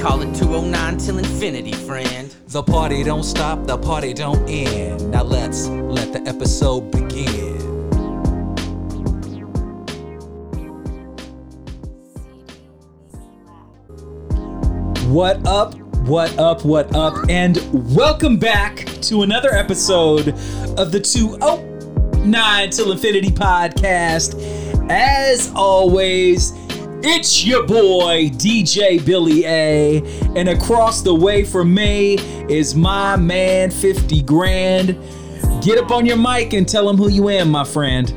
call it 209 till infinity, friend. The party don't stop, the party don't end. Now let's let the episode begin. What up? What up? What up? And welcome back to another episode of the 209 Till Infinity podcast. As always, it's your boy, DJ Billy A. And across the way from me is my man, 50 Grand. Get up on your mic and tell him who you am, my friend.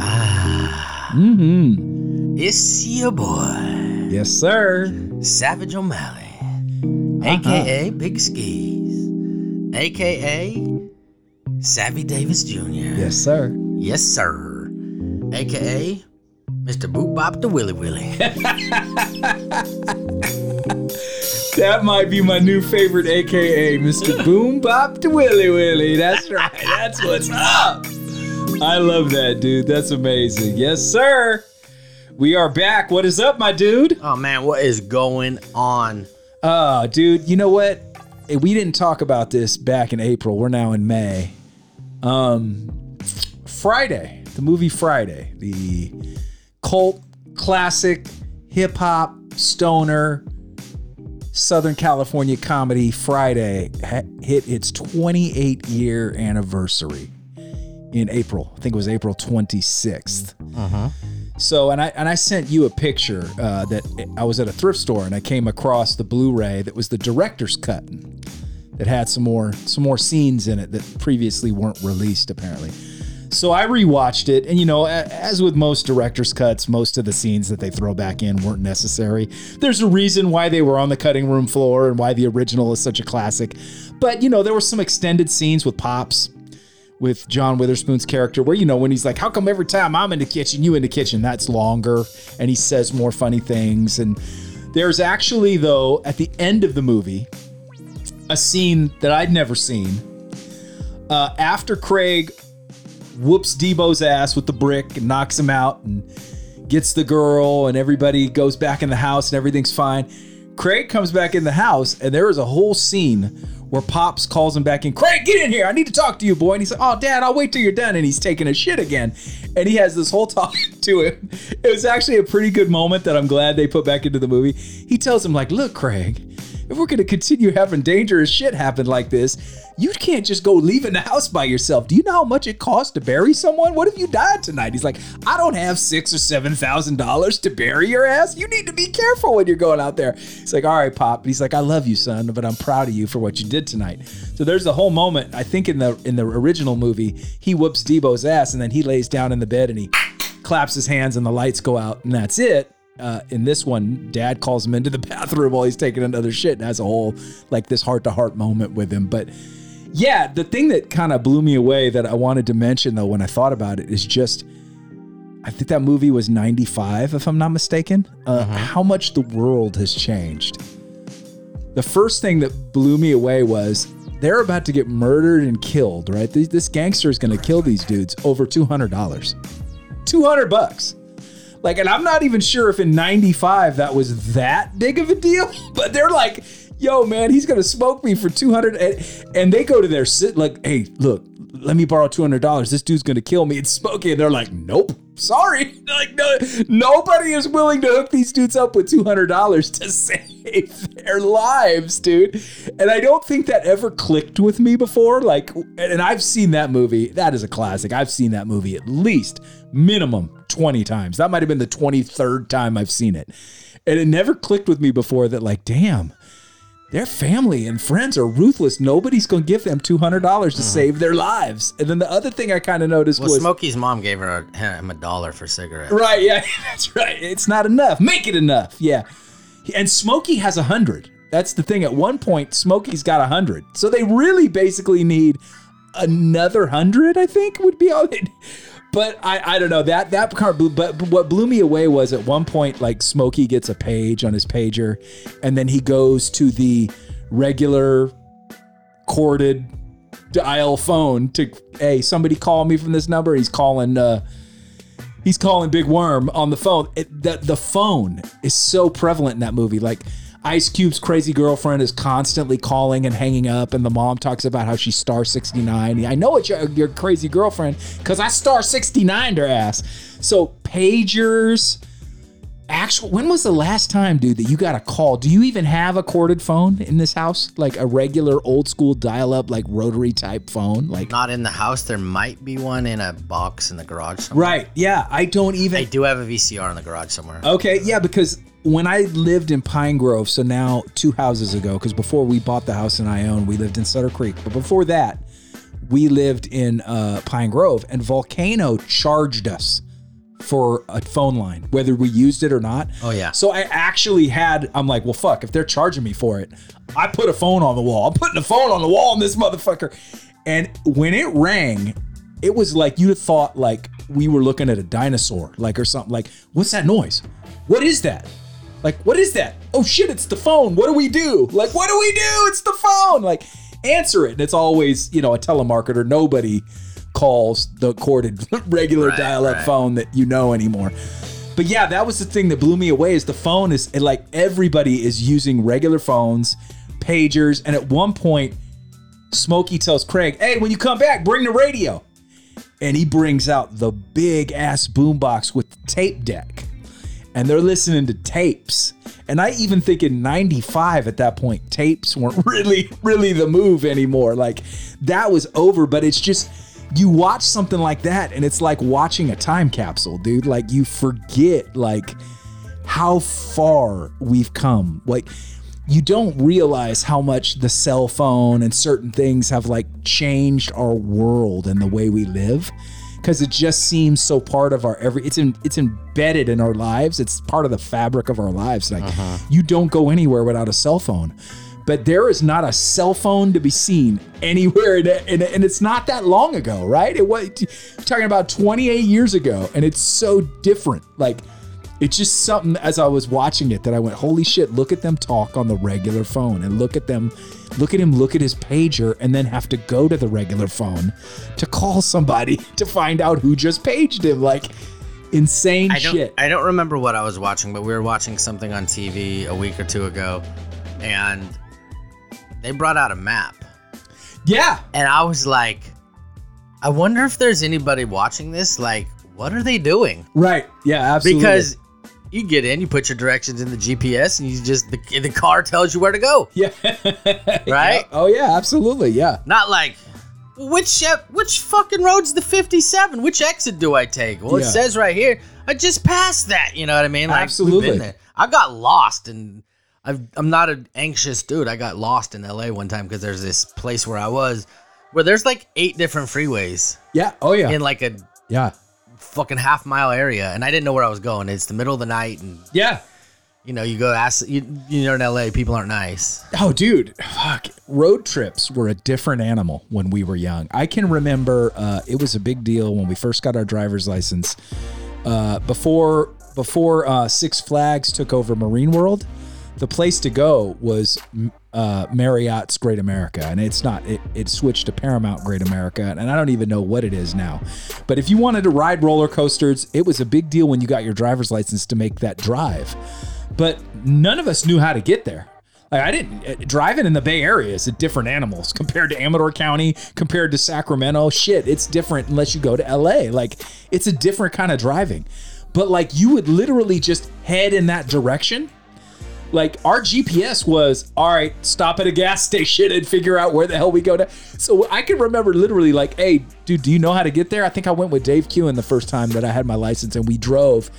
Ah. Mm-hmm. It's your boy, Yes, sir. Savage O'Malley, aka Big Skis, aka Savvy Davis Jr. Yes, sir. Yes, sir. AKA Mr. Boop Bop the Willy Willy. That might be my new favorite, aka Mr. Boom Bop the Willy Willy. That's right. That's what's up. I love that, dude. That's amazing. Yes, sir. We are back. What is up, my dude? oh man, what is going on? Oh, dude, you know what? Eh, We didn't talk about this back in April. We're now in May. Um, Friday, the movie Friday, the cult classic hip hop stoner Southern California comedy Friday ha- hit its 28 year anniversary in April. I think it was April 26th. Uh-huh. So, and I and I sent you a picture uh, that I was at a thrift store and I came across the Blu-ray that was the director's cut that had some more some more scenes in it that previously weren't released apparently. So I rewatched it, and you know, as with most director's cuts, most of the scenes that they throw back in weren't necessary. There's a reason why they were on the cutting room floor and why the original is such a classic. But you know, there were some extended scenes with pops with John Witherspoon's character, where you know when he's like, "How come every time I'm in the kitchen, you in the kitchen?" That's longer, and he says more funny things. And there's actually though at the end of the movie a scene that I'd never seen. Uh, after Craig whoops Debo's ass with the brick and knocks him out and gets the girl, and everybody goes back in the house and everything's fine. Craig comes back in the house, and there is a whole scene where Pops calls him back in. Craig, get in here. I need to talk to you, boy. And he's like, Oh, Dad, I'll wait till you're done. And he's taking a shit again. And he has this whole talk to him. It was actually a pretty good moment that I'm glad they put back into the movie. He tells him, like, look, Craig, if we're gonna continue having dangerous shit happen like this, you can't just go leaving the house by yourself. Do you know how much it costs to bury someone? What if you died tonight? He's like, I don't have six or seven thousand dollars to bury your ass. You need to be careful when you're going out there. He's like, all right, Pop. He's like, I love you, son, but I'm proud of you for what you did tonight. So there's the whole moment. I think in the in the original movie, he whoops Debo's ass and then he lays down in the bed and he claps his hands and the lights go out and that's it. Uh, in this one, dad calls him into the bathroom while he's taking another shit and has a whole like this heart to heart moment with him. But yeah, the thing that kind of blew me away that I wanted to mention though when I thought about it is just I think that movie was 95 if I'm not mistaken. Uh, How much the world has changed. The first thing that blew me away was they're about to get murdered and killed, right? This, this gangster is going to kill these dudes over $200. 200 bucks. Like, and I'm not even sure if in 95 that was that big of a deal, but they're like, yo, man, he's going to smoke me for 200. And, and they go to their sit, like, hey, look, let me borrow $200. This dude's going to kill me. It's smoky. And they're like, nope, sorry. Like, no, nobody is willing to hook these dudes up with $200 to save their lives, dude. And I don't think that ever clicked with me before. Like, and I've seen that movie. That is a classic. I've seen that movie at least minimum 20 times. That might have been the 23rd time I've seen it. And it never clicked with me before that, like, damn, their family and friends are ruthless. Nobody's going to give them $200 to hmm. save their lives. And then the other thing I kind of noticed Well, was. Smokey's mom gave her a, him a dollar for cigarettes. Right, yeah, that's right. It's not enough. Make it enough. Yeah. And Smokey has a hundred. That's the thing. At one point, Smokey's got a hundred. So they really basically need another hundred, I think, would be all they but I, I don't know that that part blew, but what blew me away was at one point like Smokey gets a page on his pager and then he goes to the regular corded dial phone to hey somebody call me from this number he's calling uh he's calling Big Worm on the phone. It, the phone is so prevalent in that movie. Like Ice Cube's crazy girlfriend is constantly calling and hanging up, and the mom talks about how she's star 69. I know it's your, your crazy girlfriend because I star 69 her ass. So pagers. Actual, when was the last time, dude, that you got a call? Do you even have a corded phone in this house? Like a regular old school dial up, like rotary type phone? Like, Not in the house. There might be one in a box in the garage somewhere. right. Yeah. I don't even. I do have a VCR in the garage somewhere. Okay, yeah, because when I lived in Pine Grove, so now two houses ago, because before we bought the house in Ione, we lived in Sutter Creek. But before that, we lived in uh, Pine Grove, and Volcano charged us for a phone line, whether we used it or not. Oh, yeah. So I actually had, I'm like, well, fuck, if they're charging me for it, I put a phone on the wall. I'm putting a phone on the wall on this motherfucker. And when it rang, it was like you'd have thought like we were looking at a dinosaur, like or something. Like, what's that noise? What is that? Like, what is that? Oh shit, it's the phone. What do we do? Like, what do we do? It's the phone. Like, answer it. And it's always, you know, a telemarketer. Nobody calls the corded regular Right, dial-up right. phone that you know anymore. But yeah, that was the thing that blew me away is the phone is like everybody is using regular phones, pagers, and at one point Smokey tells Craig, "Hey, when you come back, bring the radio." And he brings out the big ass boombox with the tape deck. And they're listening to tapes. And I even think in 95 at that point, tapes weren't really, really the move anymore. Like that was over, but it's just you watch something like that and it's like watching a time capsule, dude. Like you forget like how far we've come. Like you don't realize how much the cell phone and certain things have like changed our world and the way we live because it just seems so part of our every it's in it's embedded in our lives it's part of the fabric of our lives like uh-huh. you don't go anywhere without a cell phone but there is not a cell phone to be seen anywhere and, it's not that long ago right it was talking about 28 years ago and it's so different like it's just something as I was watching it that I went, holy shit, look at them talk on the regular phone and look at them, look at him look at his pager and then have to go to the regular phone to call somebody to find out who just paged him. Like insane I don't, shit. I don't remember what I was watching, but we were watching something on TV a week or two ago, and they brought out a map, yeah. and I was like, I wonder if there's anybody watching this. Like, what are they doing? Right. Yeah, absolutely. Because you get in, you put your directions in the GPS, and you just the, the car tells you where to go. yeah. Right? Oh yeah, absolutely. Yeah. Not like which which fucking road's the 57? Which exit do I take? Well, Yeah. it says right here. I just passed that. You know what I mean? Like, Absolutely. I got lost, and I've, I'm not an anxious dude. I got lost in LA one time because there's this place where I was, where there's like eight different freeways Yeah. Oh yeah. in like a yeah. fucking half mile area, and I didn't know where I was going. It's the middle of the night, and Yeah. you know, you go ask you, you know in LA, people aren't nice. Oh, dude, fuck. Road trips were a different animal when we were young. I can remember uh, it was a big deal when we first got our driver's license. Uh, before before uh, Six Flags took over Marine World, the place to go was uh, Marriott's Great America, and it's not. It, it switched to Paramount Great America, and I don't even know what it is now. But if you wanted to ride roller coasters, it was a big deal when you got your driver's license to make that drive. But none of us knew how to get there. Like I didn't uh, driving in the Bay Area is a different animals compared to Amador County, compared to Sacramento. Shit, it's different unless you go to LA. Like it's a different kind of driving. But like you would literally just head in that direction like our GPS was all right, stop at a gas station and figure out where the hell we go to. So I can remember literally like, hey, dude, do you know how to get there? I think I went with Dave Kewen the first time that I had my license and we drove.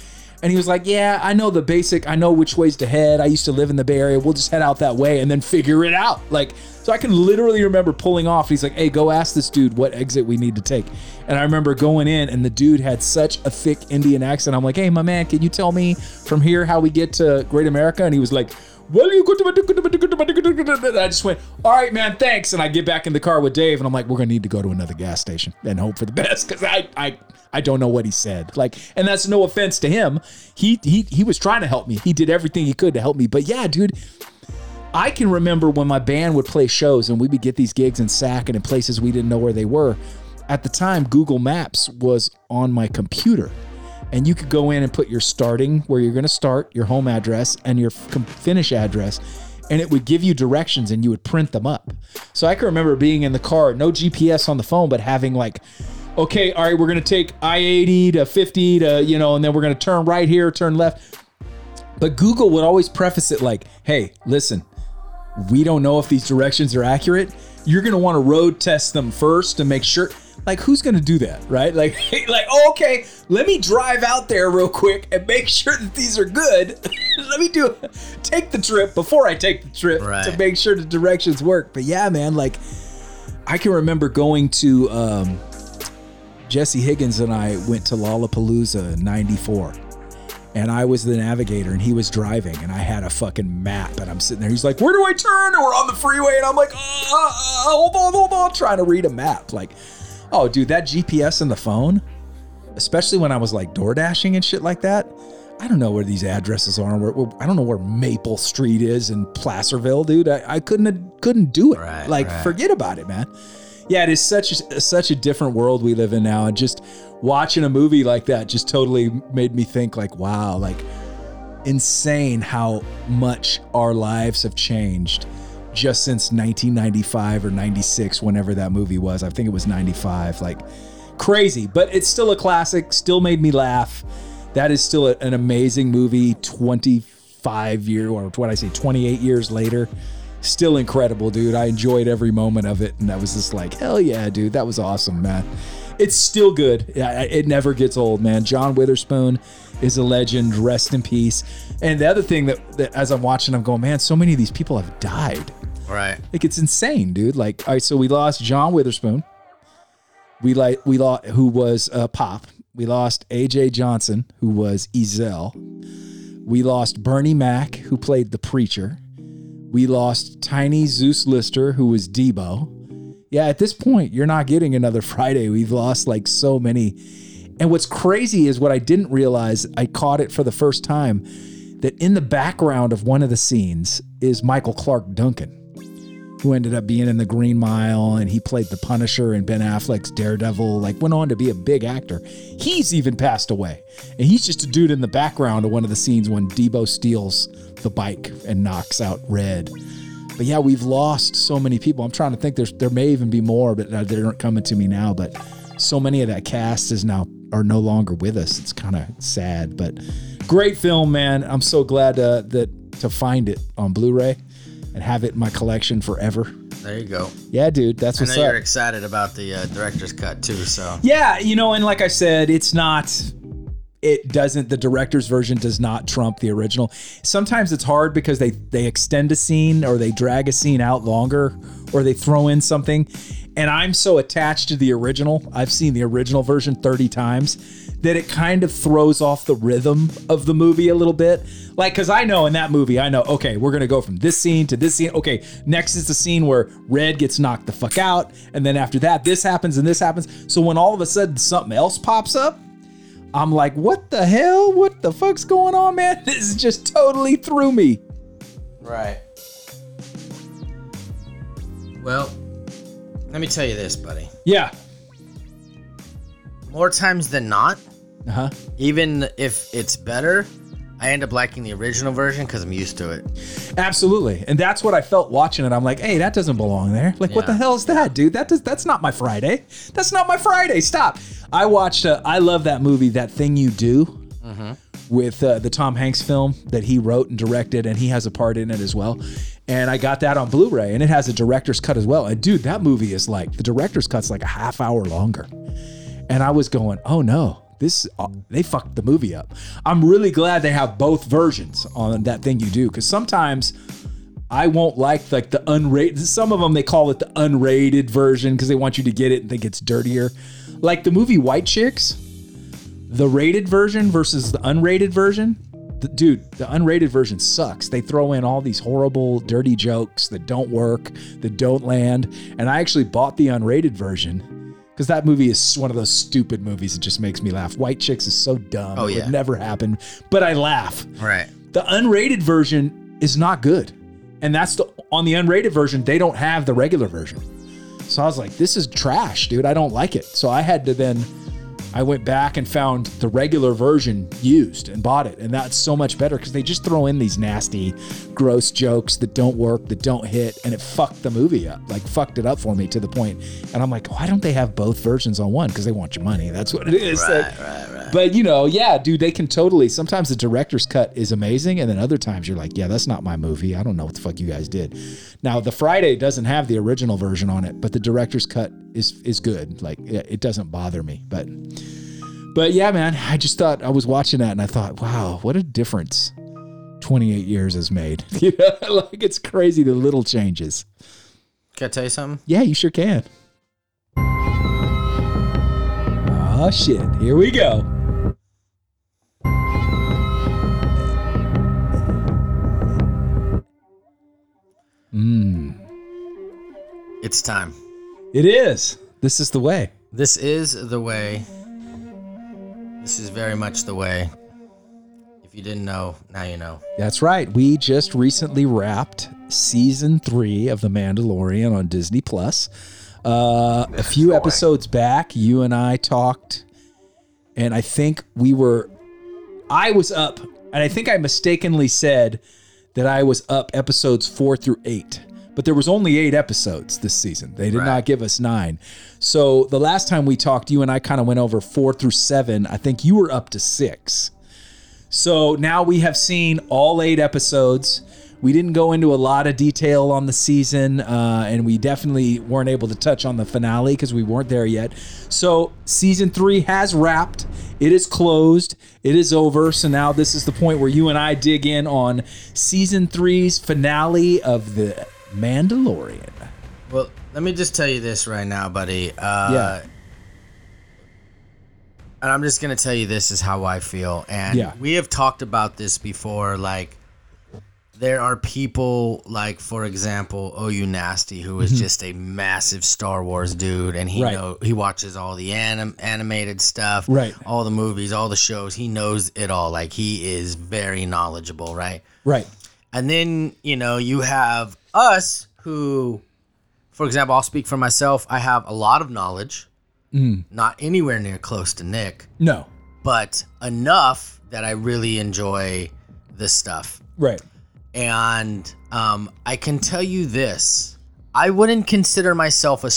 And he was like, Yeah, I know the basic, I know which ways to head. I used to live in the Bay Area. We'll just head out that way and then figure it out. Like, so I can literally remember pulling off. He's like, Hey, go ask this dude what exit we need to take. And I remember going in and the dude had such a thick Indian accent. I'm like, Hey, my man, can you tell me from here how we get to Great America? And he was like, I just went, all right, man, thanks. And I get back in the car with Dave, and I'm like, we're gonna need to go to another gas station and hope for the best because I, I, I don't know what he said. Like, and that's no offense to him. He, he, he was trying to help me. He did everything he could to help me. But yeah, dude, I can remember when my band would play shows and we would get these gigs in Sac and in places we didn't know where they were. At the time, Google Maps was on my computer and you could go in and put your starting where you're going to start, your home address, and your finish address, and it would give you directions and you would print them up. So I can remember being in the car, no GPS on the phone, but having like, okay, all right, we're going to take I 80 to 50 to, you know, and then we're going to turn right here, turn left. But Google would always preface it like, hey, listen, we don't know if these directions are accurate. You're going to want to road test them first to make sure like who's gonna do that right like like oh, okay let me drive out there real quick and make sure that these are good let me do take the trip before i take the trip right. to make sure the directions work but yeah man like i can remember going to um, jesse higgins and i went to lollapalooza in 94 and I was the navigator and he was driving and I had a fucking map and I'm sitting there. He's like, where do I turn? And we're on the freeway and I'm like, uh, uh, hold on, hold on, trying to read a map. Like, Oh, dude, that GPS in the phone, especially when I was like door dashing and shit like that. I don't know where these addresses are. Where, where, I don't know where Maple Street is in Placerville, dude. I, I couldn't couldn't do it. Right, like, right. forget about it, man. Yeah, it is such a, such a different world we live in now, and just watching a movie like that just totally made me think, like, wow, like insane how much our lives have changed just since 1995 or 96, whenever that movie was. I think it was 95. Like crazy, but it's still a classic, still made me laugh. That is still a, an amazing movie 25 year or what I say 28 years later. Still incredible, dude. I enjoyed every moment of it and I was just like, "Hell yeah, dude. That was awesome, man." It's still good. It never gets old, man. John Witherspoon is a legend. Rest in peace. And the other thing that, that as I'm watching, I'm going, man, so many of these people have died. Right. Like it's insane, dude. Like, all right, so we lost John Witherspoon. We like we lost who was uh, Pop. We lost AJ Johnson, who was Ezal. We lost Bernie Mac, who played the preacher. We lost Tiny Zeus Lister, who was Debo. Yeah, at this point, you're not getting another Friday. We've lost like so many. And what's crazy is what I didn't realize, I caught it for the first time, that in the background of one of the scenes is Michael Clarke Duncan who ended up being in the Green Mile and he played the Punisher in Ben Affleck's Daredevil, like went on to be a big actor. He's even passed away. And he's just a dude in the background of one of the scenes when Debo steals the bike and knocks out Red. But yeah, we've lost so many people. I'm trying to think there's there may even be more, but they aren't coming to me now. But so many of that cast is now are no longer with us. It's kind of sad, but great film, man. I'm so glad uh, that to find it on Blu-ray and have it in my collection forever. There you go. Yeah, dude, that's what's I know up. You're excited about the uh, director's cut too, so yeah, you know, and like I said, it's not. It doesn't. The director's version does not trump the original. Sometimes it's hard because they they extend a scene or they drag a scene out longer or they throw in something, and I'm so attached to the original. I've seen the original version 30 times that it kind of throws off the rhythm of the movie a little bit. Like, because I know in that movie, I know, okay, we're going to go from this scene to this scene. Okay, next is the scene where Red gets knocked the fuck out. And then after that, this happens and this happens. So when all of a sudden something else pops up, I'm like, what the hell? What the fuck's going on, man? This just totally threw me. Right. Well, let me tell you this, buddy. Yeah. More times than not, Uh huh. even if it's better, I end up liking the original version because I'm used to it. Absolutely. And that's what I felt watching it. I'm like, hey, that doesn't belong there. Like, what the hell is that, dude? That does that's not my Friday. That's not my Friday. Stop. I watched uh, I love that movie, That Thing You Do. With uh, the Tom Hanks film that he wrote and directed, and he has a part in it as well. And I got that on Blu-ray, and it has a director's cut as well. And dude, that movie is like the director's cut's like a half hour longer. And I was going, oh no, this uh, they fucked the movie up. I'm really glad they have both versions on that thing you do because sometimes I won't like like the unrated. Some of them they call it the unrated version because they want you to get it and think it's dirtier. Like the movie White Chicks, the rated version versus the unrated version. The, dude, the unrated version sucks. They throw in all these horrible, dirty jokes that don't work, that don't land. And I actually bought the unrated version because that movie is one of those stupid movies that just makes me laugh. White Chicks is so dumb. Oh, It yeah. would never happen, but I laugh. Right. The unrated version is not good. And that's the on the unrated version, they don't have the regular version. So I was like, this is trash, dude. I don't like it. So I had to then I went back and found the regular version used and bought it. And that's so much better because they just throw in these nasty, gross jokes that don't work, that don't hit, and it fucked the movie up. Like fucked it up for me to the point. And I'm like, why don't they have both versions on one? Because they want your money. That's what it is. Right, Like, but you know, yeah, dude, they can totally. Sometimes the director's cut is amazing, and then other times you're like, yeah, that's not my movie. I don't know what the fuck you guys did. Now the Friday doesn't have the original version on it, but the director's cut is is good. Like it doesn't bother me. But but yeah, man, I just thought I was watching that and I thought, wow, what a difference 28 years has made. You know, like it's crazy the little changes. Can I tell you something? Yeah, you sure can. Oh shit, here we go. It's time. It is. This is the way. This is the way. This is very much the way. If you didn't know, now you know. That's right. We just recently wrapped season three of The Mandalorian on Disney Plus. Uh, a few episodes back, you and I talked, and I think we were, I was up, and I think I mistakenly said that I was up episodes four through eight. But there was only eight episodes this season. They did Right. not give us nine. So the last time we talked, you and I kind of went over four through seven. I think you were up to six. So now we have seen all eight episodes. We didn't go into a lot of detail on the season, uh, and we definitely weren't able to touch on the finale because we weren't there yet. So season three has wrapped. It is closed. It is over. So now this is the point where you and I dig in on season three's finale of the Mandalorian. Well, let me just tell you this right now, buddy. Uh, Yeah. And I'm just gonna tell you this is how I feel. And Yeah. we have talked about this before. Like, there are people like, for example, Oh You Nasty, who is just a massive Star Wars dude, and he Mm-hmm. Right. know he watches all the anim- animated stuff, Right. All the movies, all the shows. He knows it all. Like, he is very knowledgeable, right? Right. And then, you know, you have us who, for example, I'll speak for myself. I have a lot of knowledge, not anywhere near close to Nick, No. but enough that I really enjoy this stuff. Right. And um, I can tell you this I wouldn't consider myself a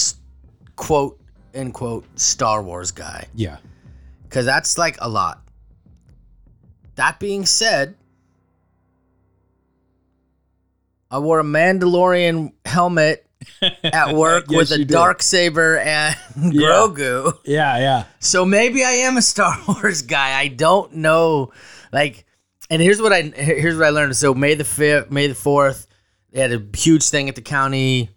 quote unquote Star Wars guy Yeah. because that's like a lot. That being said, I wore a Mandalorian helmet at work Yes, with a dark saber and Yeah. Grogu. Yeah. Yeah. So maybe I am a Star Wars guy. I don't know. Like, and here's what I here's what I learned. So May the fifth, May the fourth, they had a huge thing at the county.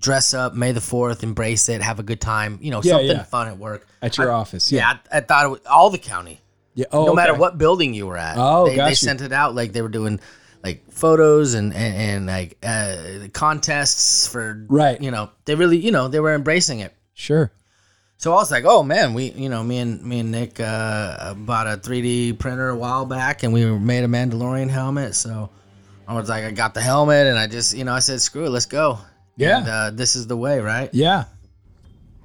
Dress up, May the fourth, embrace it, have a good time. You know, Yeah, something yeah. fun at work. At your office. Yeah, Yeah. I, I thought it was all the county Yeah. Oh, no matter okay. what building you were at. Oh, they, got they you. sent it out like they were doing like photos and and, and like uh, contests for Right. You know, they really you know they were embracing it. Sure. So I was like, oh man, we you know me and me and Nick uh, bought a 3D printer a while back and we made a Mandalorian helmet. So I was like, I got the helmet and I just you know I said screw it, let's go. Yeah. And, uh, this is the way, right? Yeah.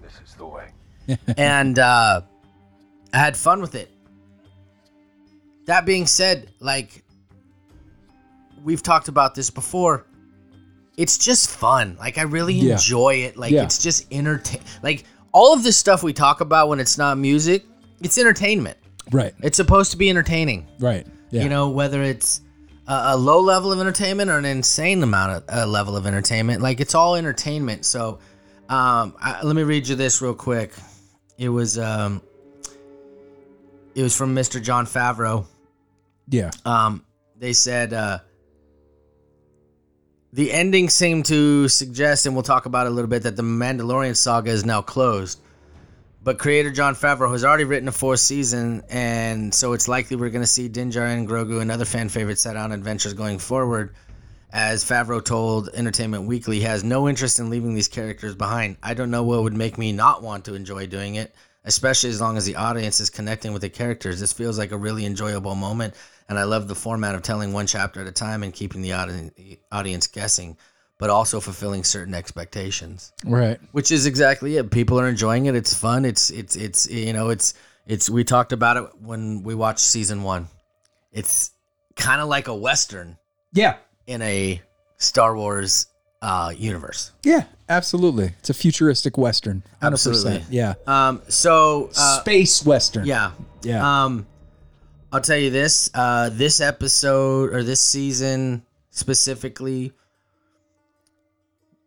This is the way. and uh, I had fun with it. That being said, like we've talked about this before, it's just fun. Like I really Yeah. enjoy it. Like Yeah. it's just entertain. Like all of this stuff we talk about when it's not music, it's entertainment. Right. It's supposed to be entertaining. Right. Yeah. You know, whether it's a, a low level of entertainment or an insane amount of uh, level of entertainment, like it's all entertainment. So, um, I, let me read you this real quick. It was um, it was from Mr. Jon Favreau. Yeah. Um, they said uh, the ending seemed to suggest, and we'll talk about it a little bit, that the Mandalorian saga is now closed. But creator Jon Favreau has already written a fourth season, and so it's likely we're going to see Din Djarin, and Grogu, and other fan favorites set on adventures going forward. As Favreau told Entertainment Weekly, he has no interest in leaving these characters behind. I don't know what would make me not want to enjoy doing it, especially as long as the audience is connecting with the characters. This feels like a really enjoyable moment, and I love the format of telling one chapter at a time and keeping the audi- audience guessing, but also fulfilling certain expectations Right. which is exactly it. People are enjoying it. It's fun. It's it's it's you know it's it's we talked about it when we watched season one. It's kind of like a western Yeah. in a Star Wars uh, universe. Yeah. Absolutely. It's a futuristic western. 100%. Absolutely. Yeah. Um. So uh, Space western. yeah. Yeah. Um, I'll tell you this. Uh, this episode or this season specifically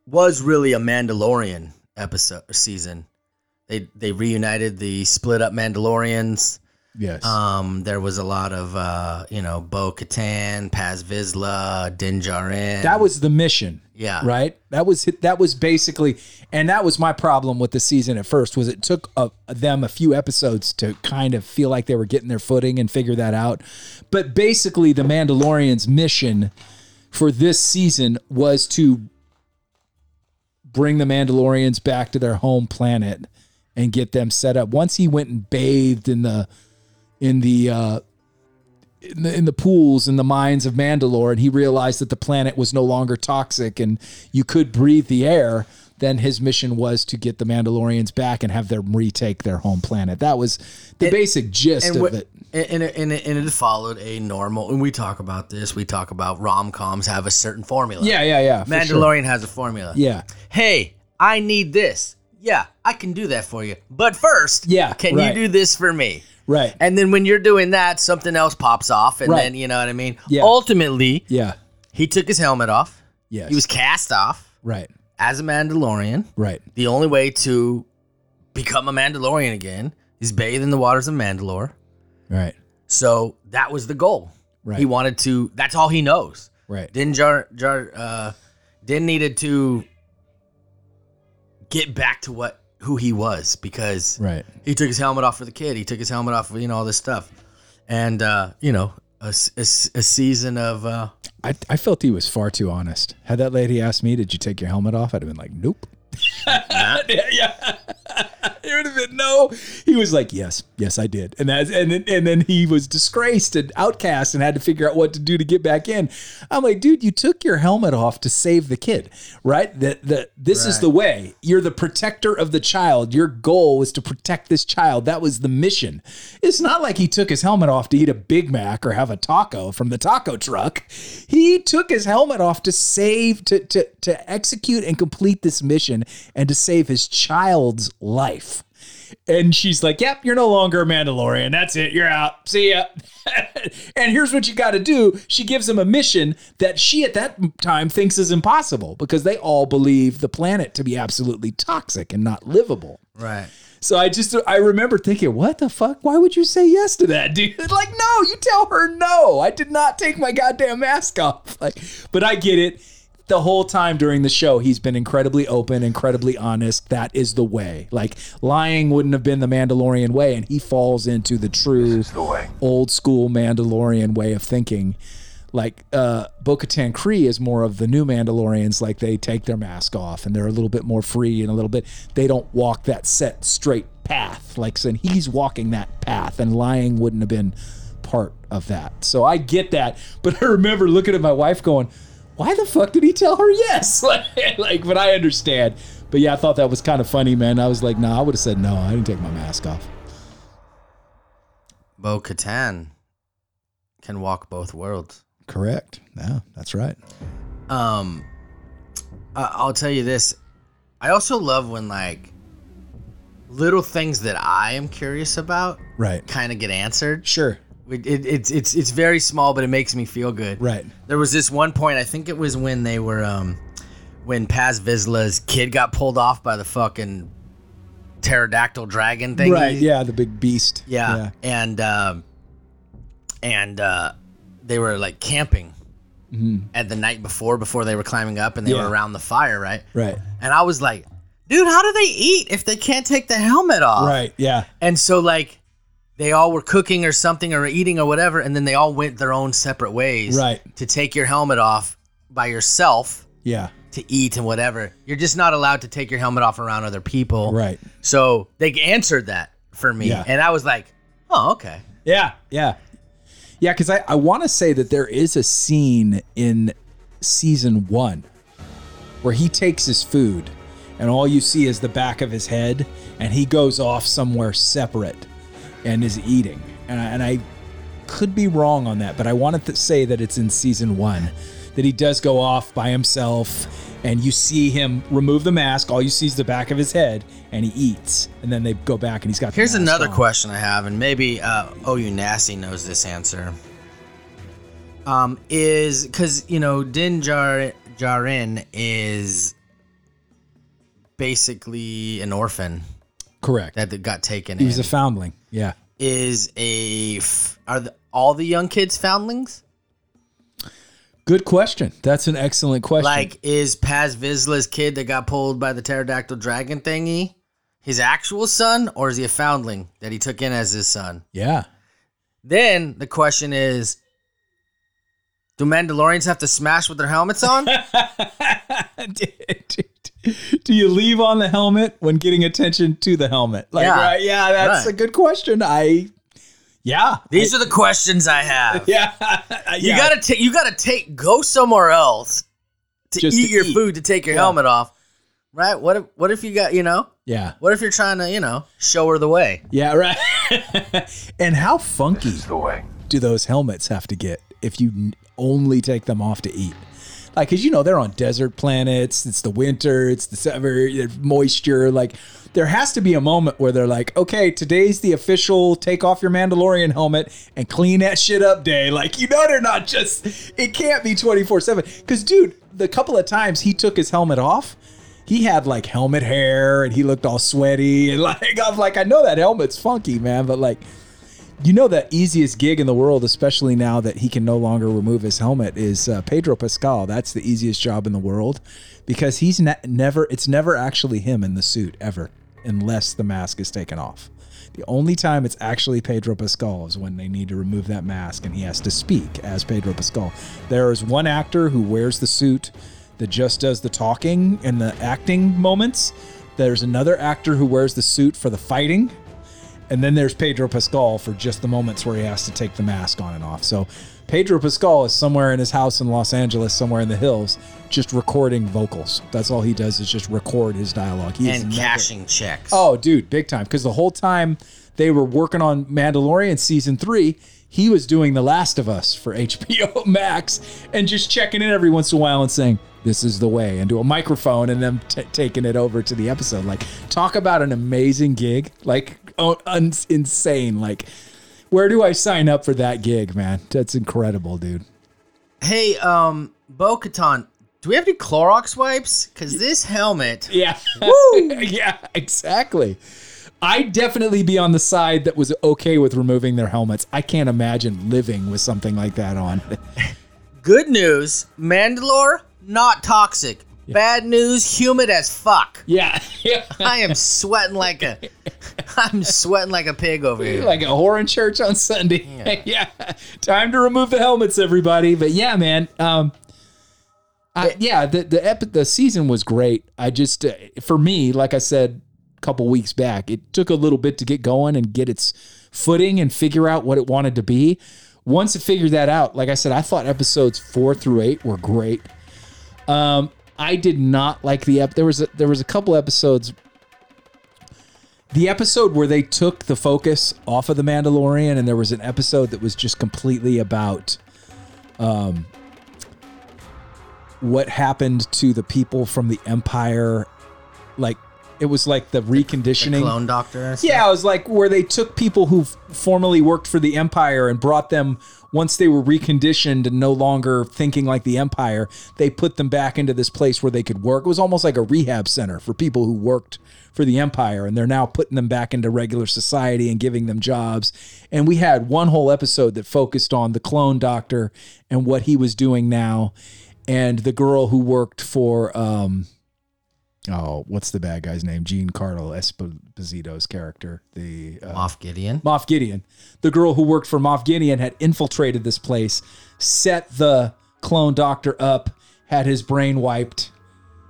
was really a Mandalorian episode or season. They they reunited the split up Mandalorians. Yes. Um, there was a lot of uh, you know, Bo Katan, Paz Vizsla, Din Djarin. that was the mission. yeah, right that was that was basically and that was my problem with the season at first was it took a, them a few episodes to kind of feel like they were getting their footing and figure that out but basically the mandalorian's mission for this season was to bring the mandalorians back to their home planet and get them set up once he went and bathed in the in the uh in the, in the pools and the mines of Mandalore, and he realized that the planet was no longer toxic and you could breathe the air. Then his mission was to get the Mandalorians back and have them retake their home planet. That was the basic gist of what- it. and, and, it- and, and it followed a normal. And we talk about this. We talk about rom coms have a certain formula. Yeah, yeah, yeah. for sure. Mandalorian has a formula. Yeah, Hey, I need this. Yeah, I can do that for you. But first, Yeah, can right. you do this for me? Right. And then when you're doing that, something else pops off, and Right. then you know what I mean. Yeah. Ultimately, yeah, he took his helmet off. yes. He was cast off right, as a Mandalorian. right, The only way to become a Mandalorian again is bathe in the waters of Mandalore. right, So that was the goal. Right. He wanted to. That's all he knows. right. Din Jar Jar uh, Din needed to get back to what who he was because Right. he took his helmet off for the kid. He took his helmet off for you know all this stuff, and uh, you know a season of uh, I, I felt he was far too honest. Had that lady asked me, "Did you take your helmet off?" I'd have been like, "Nope." yeah, yeah. it would have been no. He was like, "Yes, yes, I did," and that, and then, and then he was disgraced and outcast and had to figure out what to do to get back in. I'm like, dude, you took your helmet off to save the kid, right? That that this is the way. You're the protector of the child. Your goal was to protect this child. That was the mission. It's not like he took his helmet off to eat a Big Mac or have a taco from the taco truck. He took his helmet off to save, to to to execute and complete this mission and to save his child's life. And she's like, "Yep, you're no longer a Mandalorian. That's it. You're out. See ya." and here's what you got to do. She gives him a mission that she at that time thinks is impossible because they all believe the planet to be absolutely toxic and not livable. right. So I just I remember thinking, what the fuck? Why would you say yes to that, dude? Like, no, you tell her no. I did not take my goddamn mask off. Like, but I get it. The whole time during the show, he's been incredibly open, incredibly honest. That is the way. Like lying wouldn't have been the Mandalorian way, and he falls into the true the old school Mandalorian way of thinking. Like uh Bo Katan Kree is more of the new Mandalorians, like they take their mask off and they're a little bit more free and a little bit they don't walk that set straight path. Like saying he's walking that path and lying wouldn't have been part of that. So I get that. But I remember looking at my wife going, why the fuck did he tell her yes? Like, like, but I understand. But yeah, I thought that was kind of funny, man. I was like, nah, I would have said no. I didn't take my mask off. Bo Katan can walk both worlds. Correct. Yeah, that's right. Um, I- I'll tell you this. I also love when like little things that I am curious about Right. kind of get answered. Sure. It, it, it's it's it's very small, but it makes me feel good. Right. There was this one point. I think it was when they were um when Paz Vizsla's kid got pulled off by the fucking pterodactyl dragon thing. Right. Yeah, the big beast. Yeah. And um and uh they were like camping at the night before before they were climbing up and they Mm-hmm. Yeah. were around the fire, right? Right. And I was like, dude, how do they eat if they can't take the helmet off? Right. Yeah. And so like they all were cooking or something or eating or whatever, and then they all went their own separate ways. Right. To take your helmet off by yourself Yeah. to eat and whatever. You're just not allowed to take your helmet off around other people. Right. So they answered that for me. Yeah. And I was like, oh, okay. Yeah, yeah, yeah. Because I, I want to say that there is a scene in season one where he takes his food, and all you see is the back of his head, and he goes off somewhere separate and is eating. And I, and I could be wrong on that, but I wanted to say that it's in season one that he does go off by himself. And you see him remove the mask. All you see is the back of his head, and he eats. And then they go back, and he's got. Here's another on. question I have, and maybe uh, Oh You Nasty knows this answer. Um, is because you know Din is basically an orphan Correct. that got taken. He was in. a foundling. Yeah. is a f- are the, all the young kids foundlings? Good question. That's an excellent question. Like, is Paz Vizsla's kid that got pulled by the pterodactyl dragon thingy his actual son, or is he a foundling that he took in as his son? yeah. Then the question is, do Mandalorians have to smash with their helmets on? Do you leave on the helmet when getting attention to the helmet? Like, Yeah. right? Yeah, that's Right. a good question. I, yeah, These are the questions I have. yeah, You gotta take. You gotta take. Go somewhere else to Just eat to your eat. food to take your Yeah. helmet off. Right? What if? What if you got? You know? yeah, What if you're trying to? You know? Show her the way. yeah, right. and how funky is the way. do those helmets have to get if you only take them off to eat? Like, cause you know they're on desert planets. It's the winter. It's the summer. Moisture. Like, there has to be a moment where they're like, okay, today's the official take off your Mandalorian helmet and clean that shit up day. Like, you know, they're not just. It can't be twenty four seven. Cause, dude, the couple of times he took his helmet off. He had like helmet hair and he looked all sweaty and like I'm like I know that helmet's funky man but like you know the easiest gig in the world, especially now that he can no longer remove his helmet, is uh, Pedro Pascal. That's the easiest job in the world because he's ne- never. It's never actually him in the suit ever, unless the mask is taken off. The only time it's actually Pedro Pascal is when they need to remove that mask and he has to speak as Pedro Pascal. There is one actor who wears the suit that just does the talking and the acting moments. There's another actor who wears the suit for the fighting. And then there's Pedro Pascal for just the moments where he has to take the mask on and off. So Pedro Pascal is somewhere in his house in Los Angeles, somewhere in the hills, just recording vocals. That's all he does is just record his dialogue. He is and never- cashing checks. Oh, dude, big time. Because the whole time they were working on Mandalorian season three, he was doing The Last of Us for HBO Max and just checking in every once in a while and saying, This is the way, into a microphone and then t- taking it over to the episode. Like, talk about an amazing gig. Like, insane. Like, where do I sign up for that gig, man? That's incredible, dude. Hey, um, Bo Katan, do we have any Clorox wipes? Because this helmet. Yeah. yeah, exactly. I'd definitely be on the side that was okay with removing their helmets. I can't imagine living with something like that on. Good news, Mandalore, not toxic. Bad news, humid as fuck. yeah. yeah. I am sweating like a, I'm sweating like a pig over here. Like a whore in church on Sunday. Yeah. Time to remove the helmets, everybody. But yeah, man. Um, I, yeah, the the epi- the season was great. I just uh, for me, like I said a couple weeks back, it took a little bit to get going and get its footing and figure out what it wanted to be. Once it figured that out, like I said, I thought episodes four through eight were great. Um, I did not like the ep. There was a, there was a couple episodes. The episode where they took the focus off of the Mandalorian, and there was an episode that was just completely about, um, what happened to the people from the Empire. Like it was like the reconditioning. Clone Doctor. Yeah, it was like where they took people who formerly worked for the Empire and brought them once they were reconditioned and no longer thinking like the Empire, they put them back into this place where they could work. It was almost like a rehab center for people who worked for the Empire and they're now putting them back into regular society and giving them jobs. And we had one whole episode that focused on the clone doctor and what he was doing now and the girl who worked for um oh, what's the bad guy's name? Giancarlo Esposito's character, the uh, Moff Gideon. Moff Gideon. The girl who worked for Moff Gideon had infiltrated this place, set the clone doctor up, had his brain wiped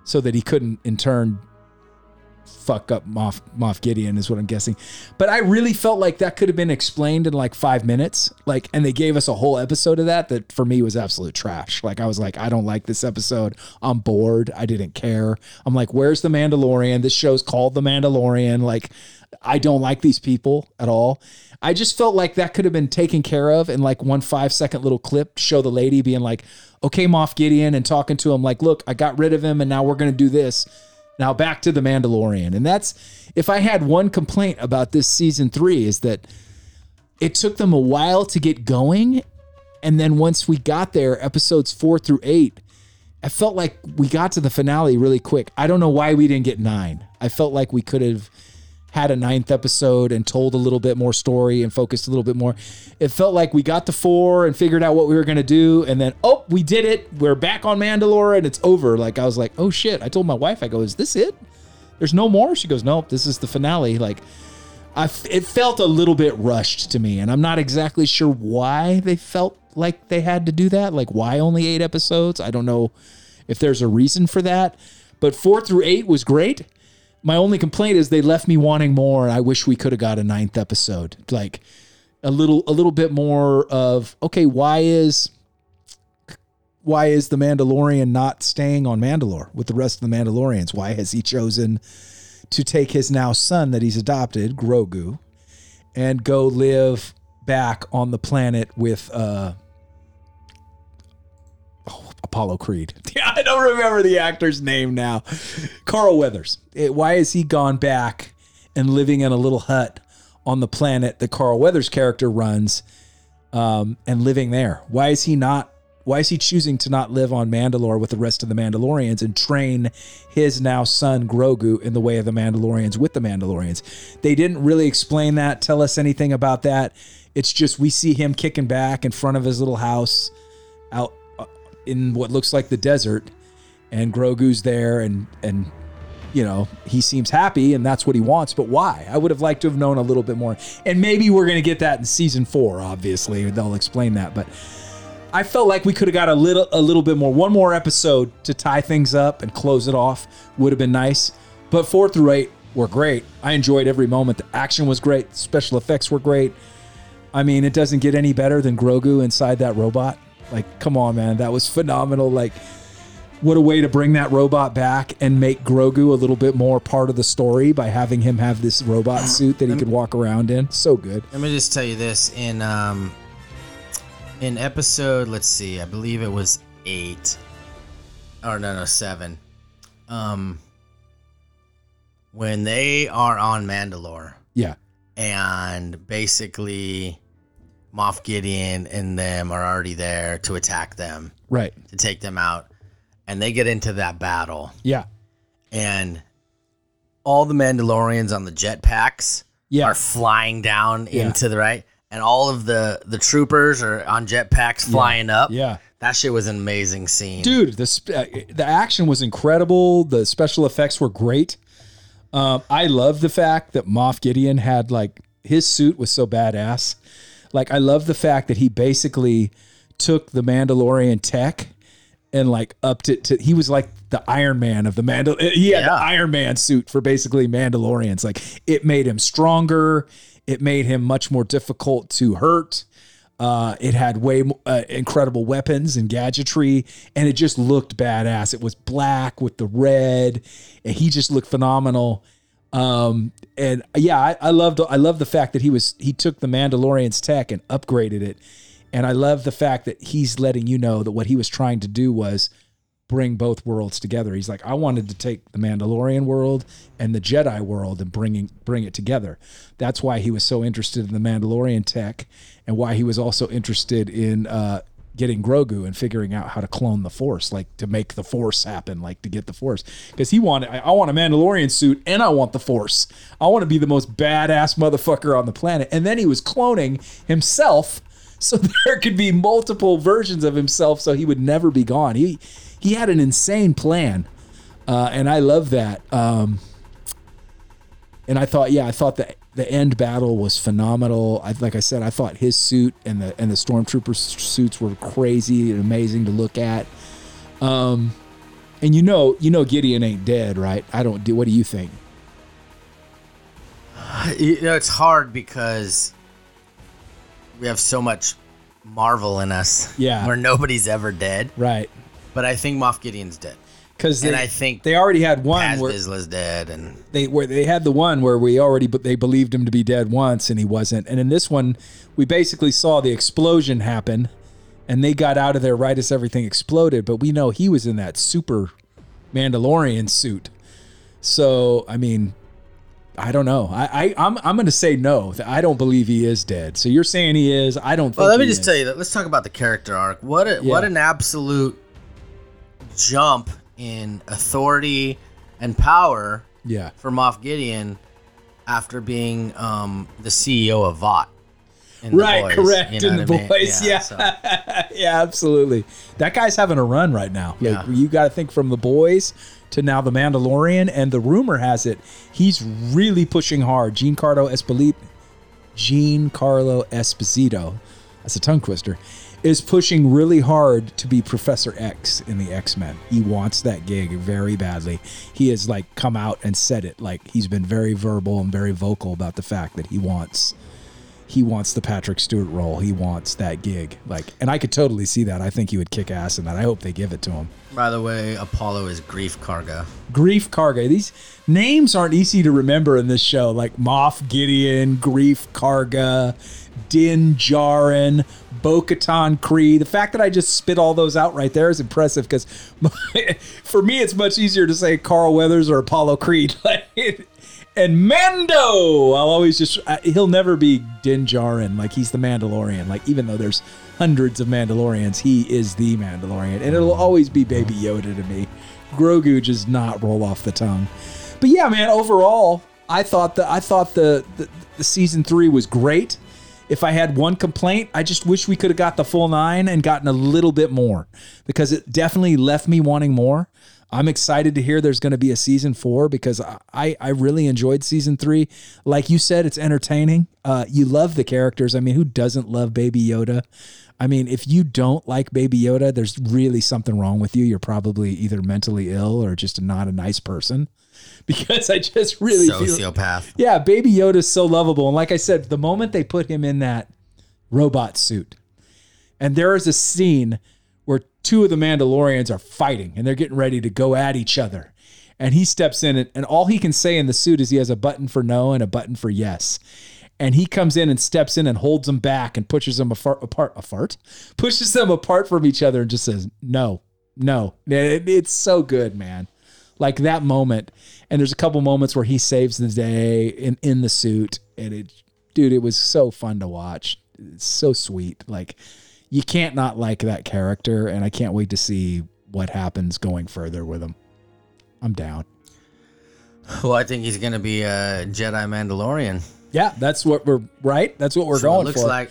so that he couldn't in turn fuck up Moff Moff Gideon is what I'm guessing. But I really felt like that could have been explained in like 5 minutes. Like and they gave us a whole episode of that that for me was absolute trash. Like I was like I don't like this episode. I'm bored. I didn't care. I'm like where's the Mandalorian? This show's called The Mandalorian. Like I don't like these people at all. I just felt like that could have been taken care of in like one five second little clip show the lady being like, okay, Moff Gideon, and talking to him like, look, I got rid of him and now we're going to do this. Now back to the Mandalorian. And that's, if I had one complaint about this season three, is that it took them a while to get going. And then once we got there, episodes four through eight, I felt like we got to the finale really quick. I don't know why we didn't get nine. I felt like we could have had a ninth episode and told a little bit more story and focused a little bit more. It felt like we got to four and figured out what we were going to do. And then, oh, we did it. We're back on Mandalore and it's over. Like, I was like, oh shit. I told my wife, I go, is this it? There's no more? She goes, nope, this is the finale. Like, I f- it felt a little bit rushed to me. And I'm not exactly sure why they felt like they had to do that. Like, why only eight episodes? I don't know if there's a reason for that. But four through eight was great my only complaint is they left me wanting more. I wish we could have got a ninth episode. Like a little a little bit more of okay why is why is the mandalorian not staying on mandalore with the rest of the mandalorians? Why has he chosen to take his now son that he's adopted grogu and go live back on the planet with uh oh, Apollo Creed. Yeah, don't remember the actor's name now. Carl Weathers. It- why has he gone back and living in a little hut on the planet that Carl Weathers' character runs um, and living there? Why is he not? Why is he choosing to not live on Mandalore with the rest of the Mandalorians and train his now son Grogu in the way of the Mandalorians with the Mandalorians? They didn't really explain that, tell us anything about that. It's just we see him kicking back in front of his little house out uh, in what looks like the desert and Grogu's there and and you know he seems happy and that's what he wants but why? I would have liked to have known a little bit more. And maybe we're going to get that in season 4 obviously they'll explain that but I felt like we could have got a little a little bit more. One more episode to tie things up and close it off would have been nice but 4 through 8 were great. I enjoyed every moment. The action was great. Special effects were great. I mean, it doesn't get any better than Grogu inside that robot. Like, come on, man, that was phenomenal. Like, what a way to bring that robot back and make Grogu a little bit more part of the story by having him have this robot suit that he could walk around in. So good. Let me just tell you this in um in episode let's see, I believe it was 8 or no no 7. Um when they are on Mandalore Yeah. and basically Moff Gideon and them are already there to attack them, Right. to take them out. And they get into that battle Yeah. and all the Mandalorians on the jetpacks Yeah. are flying down Yeah. into the right, and all of the the troopers are on jetpacks flying up. Yeah. that shit was an amazing scene, Dude, the sp- uh, the action was incredible. The special effects were great. Um, I love the fact that Moff Gideon had like his suit was so badass. Like I love the fact that he basically took the Mandalorian tech and like upped it to he was like the Iron Man of the Mandal. He had the Iron Man suit for basically Mandalorians. Like it made him stronger. It made him much more difficult to hurt. Uh, it had way uh, incredible weapons and gadgetry, and it just looked badass. It was black with the red, and he just looked phenomenal. Um, and yeah, I, I loved I love the fact that he was he took the Mandalorian's tech and upgraded it, and I love the fact that he's letting you know that what he was trying to do was bring both worlds together. He's like, I wanted to take the Mandalorian world and the Jedi world and bringing bring it together. That's why he was so interested in the Mandalorian tech, and why he was also interested in uh, getting Grogu and figuring out how to clone the Force, like to make the Force happen, like to get the Force. Because he wanted, I, I want a Mandalorian suit and I want the Force. I want to be the most badass motherfucker on the planet. And then he was cloning himself so there could be multiple versions of himself so he would never be gone. He he had an insane plan uh, and i love that. Um, and i thought yeah i thought the the end battle was phenomenal. I, like i said i thought his suit and the and the stormtrooper suits were crazy and amazing to look at. Um and you know you know gideon ain't dead right? I don't do what do you think? You know, it's hard because we have so much Marvel in us. Yeah. Where nobody's ever dead. right But I think Moff Gideon's dead. because And I think they already had one Paz where, Vizsla's dead. And they where they had the one where we already but they believed him to be dead once and he wasn't and in this one we basically saw the explosion happen and they got out of there right as everything exploded but we know he was in that super mandalorian suit so i mean i don't know i, I i'm i'm gonna say no i don't believe he is dead so you're saying he is i don't think well, let me just is. tell you that. Let's talk about the character arc. What a, what an absolute jump in authority and power yeah for Moff Gideon after being um, the CEO of in right Boys, correct you know in the I mean? boys yeah so- yeah, absolutely. That guy's having a run right now. Like Yeah. you got to think from the boys to now the Mandalorian, and the rumor has it he's really pushing hard. Giancarlo Esposito, Giancarlo Esposito, that's a tongue twister, is pushing really hard to be Professor X in the X Men. He wants that gig very badly. He has like come out and said it. Like he's been very verbal and very vocal about the fact that he wants he wants the Patrick Stewart role. He wants that gig. Like, and I could totally see that. I think he would kick ass in that. I hope they give it to him. By the way, Apollo is Greef Karga. Greef Karga. These names aren't easy to remember in this show. Like Moff Gideon, Greef Karga, Din Djarin, Bo-Katan Kree. The fact that I just spit all those out right there is impressive because for me, it's much easier to say Carl Weathers or Apollo Creed. Like, and Mando. I'll always just I- he'll never be Din Djarin like he's the Mandalorian. Like even though there's hundreds of Mandalorians, he is the Mandalorian, and it'll always be Baby Yoda to me. Grogu does not roll off the tongue. But yeah, man. Overall, I thought that I thought the the, the season three was great. If I had one complaint, I just wish we could have got the full nine and gotten a little bit more because it definitely left me wanting more. I'm excited to hear there's going to be a season four because I, I really enjoyed season three. Like you said, it's entertaining. Uh, you love the characters. I mean, who doesn't love Baby Yoda? I mean, if you don't like Baby Yoda, there's really something wrong with you. You're probably either mentally ill or just not a nice person. Because I just really feel Sociopath. yeah, Baby Yoda's so lovable. And like I said, the moment they put him in that robot suit, and there is a scene two of the Mandalorians are fighting and they're getting ready to go at each other. And he steps in and, and all he can say in the suit is he has a button for no and a button for yes. And he comes in and steps in and holds them back and pushes them afar, apart, a fart, pushes them apart from each other and just says, no, no. It- it's so good, man like that moment and there's a couple moments where he saves the day in in the suit and it dude it was so fun to watch it's so sweet like you can't not like that character and i can't wait to see what happens going further with him. I'm down. Well, I think he's gonna be a Jedi Mandalorian. yeah that's what we're right? That's what we're So it going looks for. like.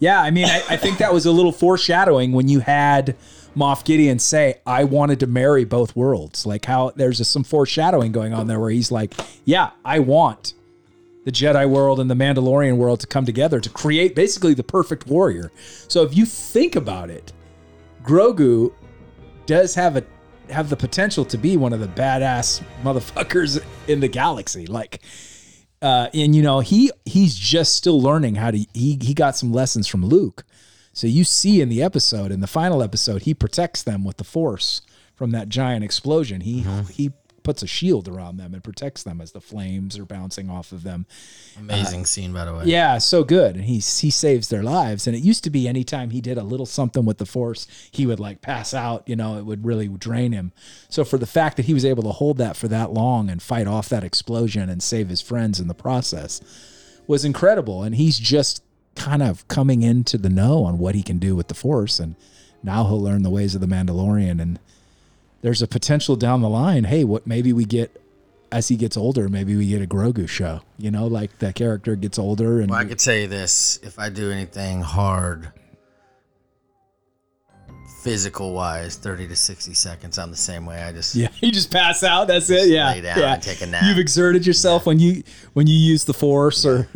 Yeah, I mean, I, I think that was a little foreshadowing when you had Moff Gideon say, "I wanted to marry both worlds." Like how there's some foreshadowing going on there, where he's like, "Yeah, I want the Jedi world and the Mandalorian world to come together to create basically the perfect warrior." So if you think about it, Grogu does have a have the potential to be one of the badass motherfuckers in the galaxy. Like uh, and you know he he's just still learning how to. He he got some lessons from Luke. So you see in the episode, in the final episode, he protects them with the Force from that giant explosion. He he puts a shield around them and protects them as the flames are bouncing off of them. Amazing uh, scene, by the way. Yeah, so good. And he he saves their lives. And it used to be anytime he did a little something with the force, he would like pass out, you know, it would really drain him. So for the fact that he was able to hold that for that long and fight off that explosion and save his friends in the process was incredible. And he's just kind of coming into the know on what he can do with the force and now he'll learn the ways of the Mandalorian and there's a potential down the line, hey, what maybe we get as he gets older, maybe we get a Grogu show. You know, like the character gets older and Well, I could tell you this: if I do anything hard, physical wise, thirty to sixty seconds, I'm the same way. I just Yeah, you just pass out. That's it. Yeah, lay down yeah. and take a nap. You've exerted yourself when you when you use the force, or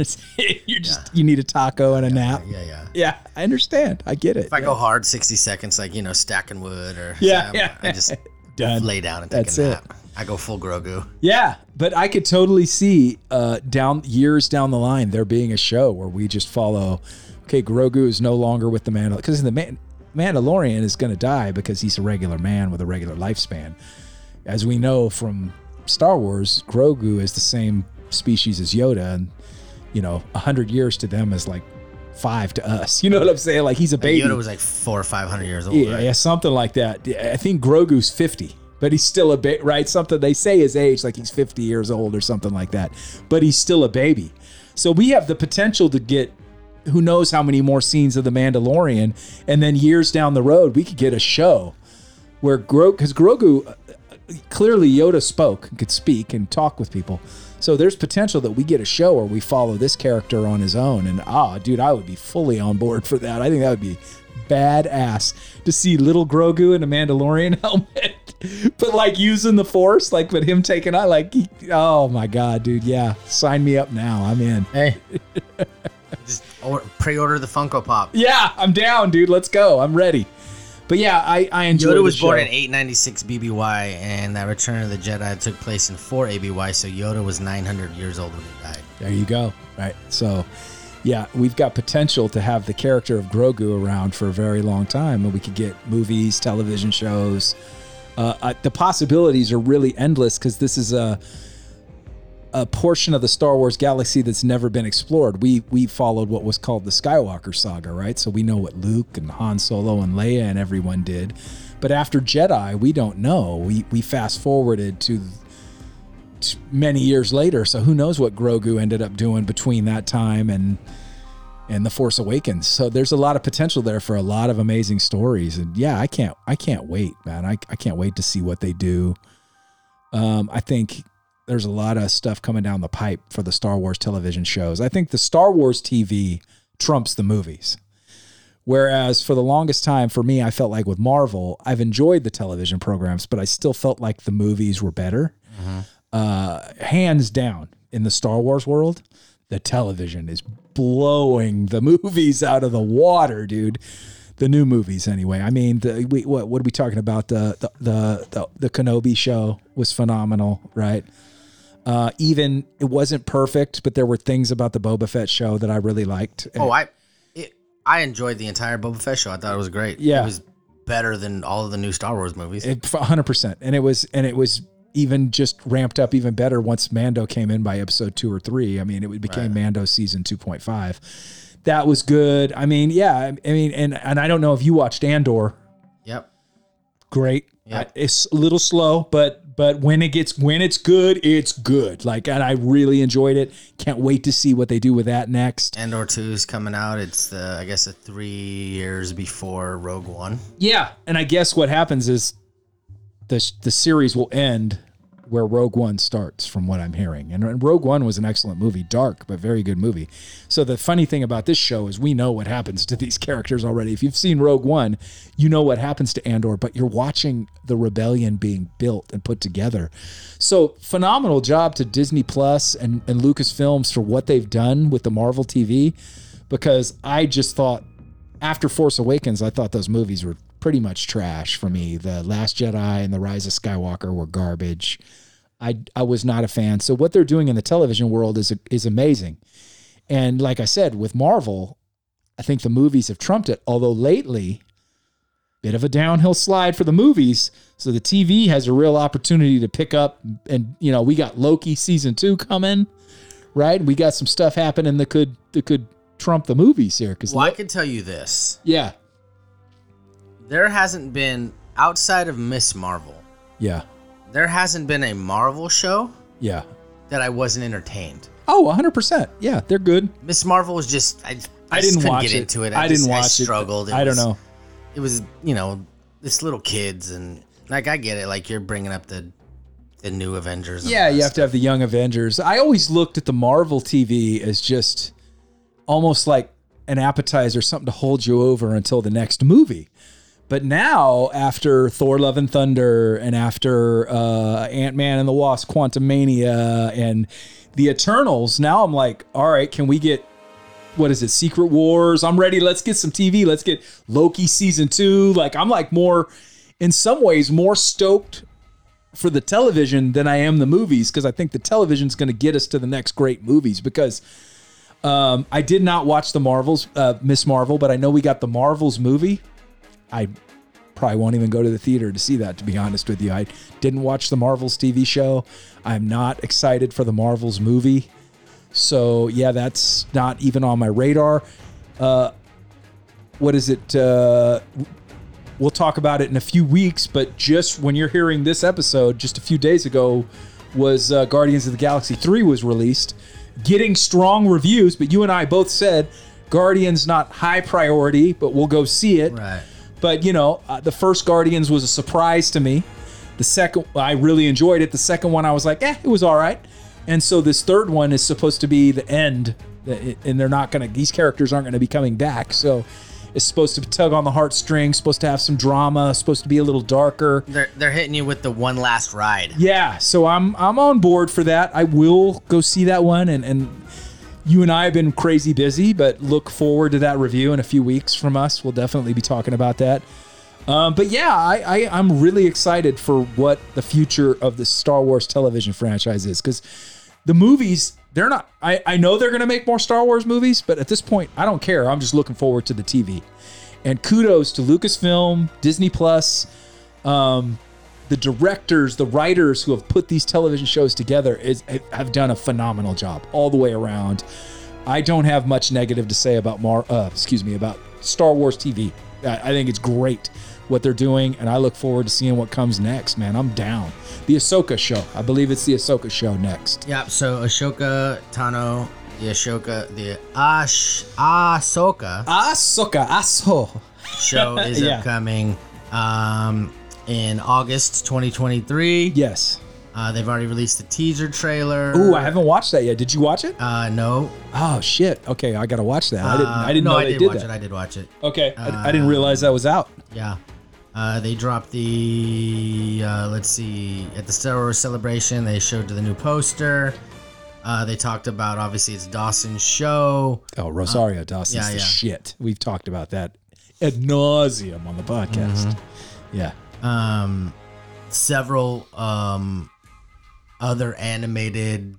you just you need a taco and a nap. yeah, yeah. Yeah, I understand. I get it. If I go hard, sixty seconds, like you know, stacking wood or Yeah, yeah. I just Done. lay down and take That's a it. nap. I go full Grogu. Yeah, but I could totally see uh, down years down the line there being a show where we just follow. Okay, Grogu is no longer with the Mandal because the Man- Mandalorian is going to die because he's a regular man with a regular lifespan. As we know from Star Wars, Grogu is the same species as Yoda, and you know, a hundred years to them is like five to us. You know what I'm saying? Like he's a baby. Yoda was like four or five hundred years old. Yeah, right? yeah, something like that. I think Grogu's 50, but he's still a bit right. Something they say his age, like he's 50 years old or something like that, but he's still a baby. So we have the potential to get who knows how many more scenes of the Mandalorian, and then years down the road, we could get a show where Grogu, because Grogu uh, clearly Yoda spoke, could speak and talk with people. So there's potential that we get a show where we follow this character on his own. And ah, dude, I would be fully on board for that. I think that would be badass to see little Grogu in a Mandalorian helmet, but like using the Force, like with him taking out, like, he- oh my god, dude, yeah, sign me up now. I'm in. Hey, just pre-order the Funko Pop. Yeah, I'm down, dude. Let's go. I'm ready. But yeah, I I enjoyed Yoda was born in 896 BBY, and that Return of the Jedi took place in 4 ABY. So Yoda was 900 years old when he died. There you go. Right. So, yeah, we've got potential to have the character of Grogu around for a very long time, and we could get movies, television shows. Uh, uh, the possibilities are really endless because this is a a portion of the Star Wars galaxy that's never been explored. We we followed what was called the Skywalker saga, right? So we know what Luke and Han Solo and Leia and everyone did. But after Jedi, we don't know. We we fast forwarded to many years later, so who knows what Grogu ended up doing between that time and and the Force Awakens. So there's a lot of potential there for a lot of amazing stories. And yeah, I can't I can't wait, man. I, I can't wait to see what they do. Um, I think there's a lot of stuff coming down the pipe for the Star Wars television shows. I think the Star Wars TV trumps the movies. Whereas for the longest time, for me, I felt like with Marvel, I've enjoyed the television programs, but I still felt like the movies were better. Uh, hands down in the Star Wars world, the television is blowing the movies out of the water, dude. The new movies, anyway. I mean, the we, what what are we talking about? The the the the, the Kenobi show was phenomenal, right? Uh, even it wasn't perfect, but there were things about the Boba Fett show that I really liked. Oh, I it, I enjoyed the entire Boba Fett show. I thought it was great. Yeah. it was better than all of the new Star Wars movies. 100%. And it was and it was even just ramped up even better once Mando came in by episode 2 or 3. I mean, it became Mando season 2.5. That was good. I mean, yeah, I I mean and and I don't know if you watched Andor. yep. Great. Yeah. Uh, It's a little slow, but but when it gets when it's good, it's good. Like and I really enjoyed it. Can't wait to see what they do with that next. Andor two is coming out. It's the I guess the three years before Rogue One. Yeah, and I guess what happens is the the series will end where Rogue One starts, from what I'm hearing. And, Rogue One was an excellent movie, dark but very good movie. So the funny thing about this show is we know what happens to these characters already. If you've seen Rogue One, you know what happens to Andor, but you're watching the rebellion being built and put together. So phenomenal job to Disney Plus and and Lucasfilms for what they've done with the Marvel TV, because I just thought after Force Awakens, I thought those movies were pretty much trash for me. The Last Jedi and The Rise of Skywalker were garbage. I I was not a fan. So what they're doing in the television world is is amazing. And like I said, with Marvel, I think the movies have trumped it. Although lately, bit of a downhill slide for the movies. So the TV has a real opportunity to pick up. And you know, we got Loki season two coming, right? We got some stuff happening that could that could trump the movies here. Because Well, I can tell you this: yeah, there hasn't been outside of Miss Marvel, yeah, there hasn't been a Marvel show yeah. that I wasn't entertained. Oh, 100 percent. Yeah, they're good. Miss Marvel was just I. I just didn't watch get it. into it. I, just- didn't watch I it. struggled. I don't know. It was you know this little kids and like I get it. Like you're bringing up the the new Avengers. Yeah, you have to have the Young Avengers. I always looked at the Marvel TV as just almost like an appetizer, something to hold you over until the next movie. But now, after Thor: Love and Thunder, and after uh, Ant Man and the Wasp: Quantumania, and the Eternals, now I'm like, all right, can we get what is it? Secret Wars. I'm ready. Let's get some TV. Let's get Loki season two. Like I'm like more, in some ways, more stoked for the television than I am the movies because I think the television's going to get us to the next great movies because um, I did not watch the Marvels, uh, Miss Marvel, but I know we got the Marvels movie. I probably won't even go to the theater to see that, to be honest with you. I didn't watch the Marvels TV show. I'm not excited for the Marvels movie. So, yeah, that's not even on my radar. Uh, what is it? Uh, we'll talk about it in a few weeks, but just when you're hearing this episode, just a few days ago, was uh, Guardians of the Galaxy 3 was released, getting strong reviews, but you and I both said Guardians not high priority, but we'll go see it. Right. But you know, uh, the first Guardians was a surprise to me. The second, I really enjoyed it. The second one, I was like, eh, it was all right. And so this third one is supposed to be the end, and they're not gonna. These characters aren't gonna be coming back. So it's supposed to tug on the heartstrings. Supposed to have some drama. Supposed to be a little darker. They're they're hitting you with the one last ride. Yeah, so I'm I'm on board for that. I will go see that one, and and you and I have been crazy busy, but look forward to that review in a few weeks from us. We'll definitely be talking about that. Um, but yeah, I, I I'm really excited for what the future of the Star Wars television franchise is because the movies they're not. I I know they're gonna make more Star Wars movies, but at this point I don't care. I'm just looking forward to the TV. And kudos to Lucasfilm, Disney Plus, um, the directors, the writers who have put these television shows together is have done a phenomenal job all the way around. I don't have much negative to say about Mar. Uh, excuse me about Star Wars TV. I, I think it's great what they're doing, and I look forward to seeing what comes next. Man, I'm down. The Ahsoka show. I believe it's the Ahsoka show next. Yep. So Ahsoka Tano, the Ahsoka, the Ash Ahsoka Ahsoka, Aso. show is Yeah. upcoming um, in August 2023. Yes. Uh, they've already released the teaser trailer. Ooh, I haven't watched that yet. Did you watch it? Uh, no. Oh shit. Okay, I gotta watch that. I didn't. Uh, I didn't no, know I they did, did watch that. it. I did watch it. Okay, I, I didn't realize that was out. Yeah. Uh, they dropped the uh, let's see at the Star Wars celebration. They showed the new poster. Uh, they talked about obviously it's Dawson's show. Oh, Rosario Dawson's yeah, the yeah. shit. We've talked about that ad nauseum on the podcast. Mm-hmm. Yeah. Um, several um, other animated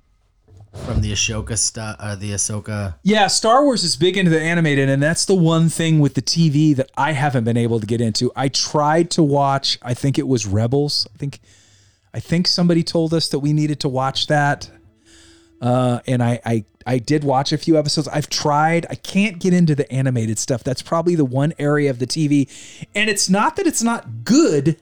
from the Ahsoka stuff. Uh, the Ahsoka. Yeah, Star Wars is big into the animated, and that's the one thing with the TV that I haven't been able to get into. I tried to watch, I think it was Rebels. I think I think somebody told us that we needed to watch that. Uh, and I, I I did watch a few episodes. I've tried. I can't get into the animated stuff. That's probably the one area of the TV. And it's not that it's not good.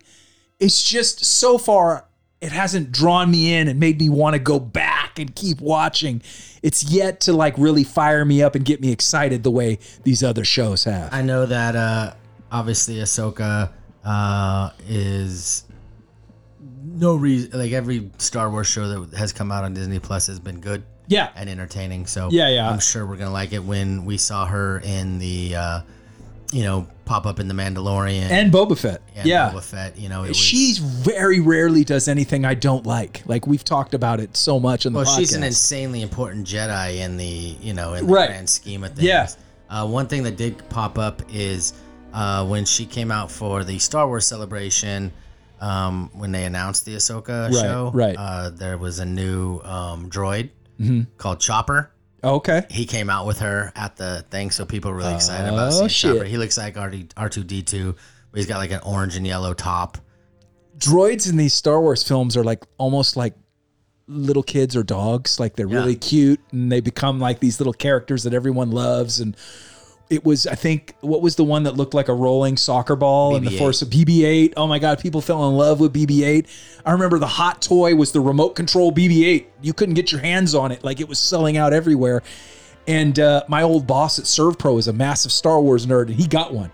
It's just so far it hasn't drawn me in and made me want to go back and keep watching. It's yet to like really fire me up and get me excited the way these other shows have. I know that uh, obviously Ahsoka uh, is no reason. Like every Star Wars show that has come out on Disney Plus has been good. Yeah. and entertaining. So Yeah, yeah. I'm sure we're gonna like it when we saw her in the, uh, you know, pop up in the Mandalorian And Boba Fett. and yeah. Boba Fett. You know, She's very rarely does anything I don't like. Like we've talked about it so much in the well, podcast. she's an insanely important Jedi in the you know in the Right. grand scheme of things. Yeah. Uh, one thing that did pop up is uh, when she came out for the Star Wars celebration. Um, when they announced the Ahsoka Right, show. right. Uh, there was a new um, droid Mm-hmm. called Chopper. Okay. He came out with her at the thing, so people were really excited Oh, about seeing shit. Chopper. He looks like R two D two, but he's got like an orange and yellow top. Droids in these Star Wars films are like almost like little kids or dogs. Like they're really cute and they become like these little characters that everyone loves. And it was, I think, what was the one that looked like a rolling soccer ball in the Force of BB-8? Oh my God, people fell in love with BB-8. I remember the hot toy was the remote control BB-8. You couldn't get your hands on it. Like it was selling out everywhere. And uh, my old boss at ServPro is a massive Star Wars nerd, and he got one.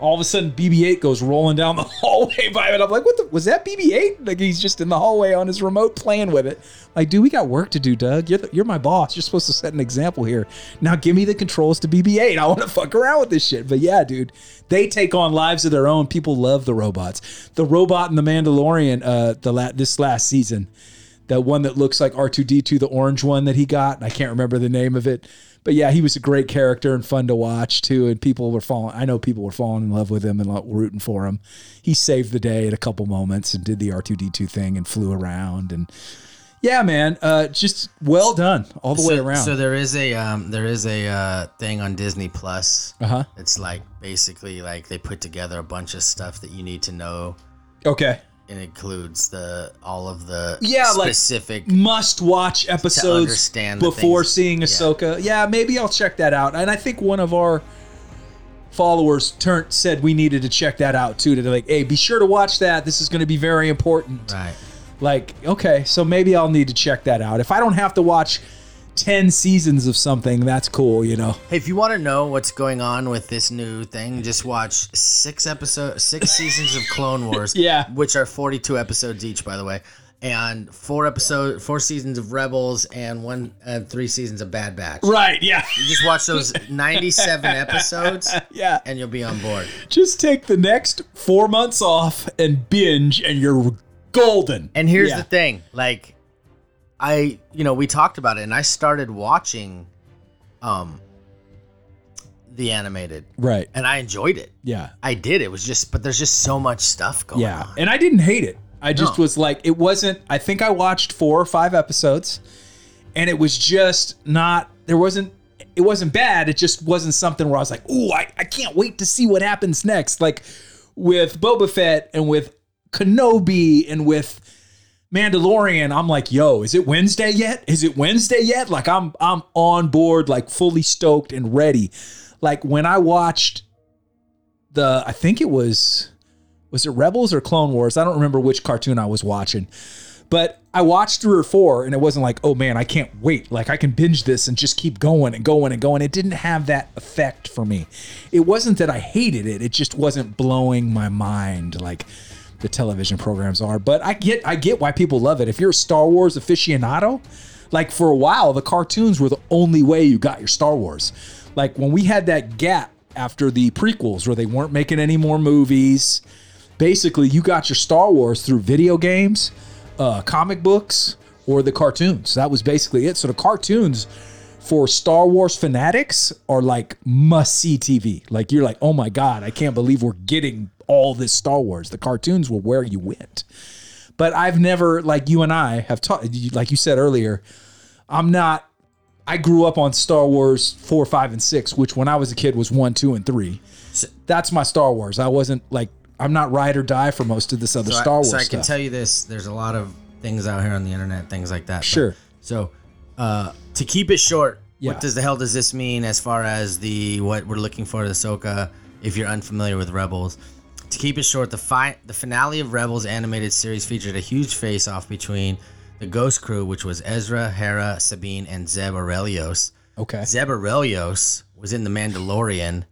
All of a sudden, BB-8 goes rolling down the hallway by it. I'm like, "What the? Was that BB-8?" Like he's just in the hallway on his remote playing with it. Like, dude, we got work to do, Doug. You're the, you're my boss. You're supposed to set an example here. Now, give me the controls to BB-8. I want to fuck around with this shit. But yeah, dude, they take on lives of their own. People love the robots. The robot in the Mandalorian, uh, the la- this last season the one that looks like R2D2, the orange one that he got. I can't remember the name of it. But yeah, he was a great character and fun to watch too. And people were falling, I know people were falling in love with him and rooting for him. He saved the day at a couple moments and did the R2D2 thing and flew around. And yeah, man, uh, just well done all the way around. So there is a um, there is a uh, thing on Disney Plus. uh huh. It's like basically like they put together a bunch of stuff that you need to know. Okay. It includes the all of the Yeah, like- specific. must watch episodes understand before things. seeing Yeah. Ahsoka. Yeah. maybe I'll check that out. And I think one of our followers turned said we needed to check that out too. To like, hey, be sure to watch that. This is going to be very important. right. Like, okay, so maybe I'll need to check that out. If I don't have to watch ten seasons of something, that's cool. You know. Hey, if you want to know what's going on with this new thing, just watch six episodes, six seasons of Clone Wars. Yeah. which are forty-two episodes each, by the way, and four episode, four seasons of Rebels, and one, uh, three seasons of Bad Batch. Right. Yeah. You just watch those ninety-seven episodes, Yeah. and you'll be on board. Just take the next four months off and binge, and you're golden. And here's Yeah. the thing, like, I, you know, we talked about it, and I started watching, um, the animated, Right. and I enjoyed it. Yeah. I did. It was just, but there's just so much stuff going Yeah, on. Yeah, and I didn't hate it. I just No. was like, it wasn't. I think I watched four or five episodes, and it was just not. There wasn't. It wasn't bad. It just wasn't something where I was like, "Ooh, I, I can't wait to see what happens next." Like with Boba Fett and with Kenobi and with Mandalorian, I'm like, "Yo, is it Wednesday yet? Is it Wednesday yet?" Like I'm I'm on board, like fully stoked and ready. Like when I watched the, I think it was was it Rebels or Clone Wars? I don't remember which cartoon I was watching. But I watched three or four and it wasn't like, oh man, I can't wait. Like I can binge this and just keep going and going and going. It didn't have that effect for me. It wasn't that I hated it. It just wasn't blowing my mind like the television programs are. But I get I get why people love it. If you're a Star Wars aficionado, like for a while, the cartoons were the only way you got your Star Wars. Like when we had that gap after the prequels where they weren't making any more movies basically you got your Star Wars through video games, uh, comic books, or the cartoons. That was basically it. So the cartoons for Star Wars fanatics are like must see TV. Like you're like, oh my god, I can't believe we're getting all this Star Wars. The cartoons were where you went. But I've never like you and I have taught like you said earlier. I'm not. I grew up on Star Wars four, five, and six, which when I was a kid was one, two, and three. That's my Star Wars. I wasn't like I'm not ride or die for most of this other So I- Star Wars So I can tell you this: there's a lot of things out here on the internet, things like that. But- Sure. so, uh, to keep it short, Yeah. what does the hell does this mean as far as the what we're looking for the Ahsoka? If you're unfamiliar with Rebels, to keep it short, the fi- the finale of Rebels animated series featured a huge face-off between the Ghost Crew, which was Ezra, Hera, Sabine, and Zeb Orrelios. okay. Zeb Orrelios was in The Mandalorian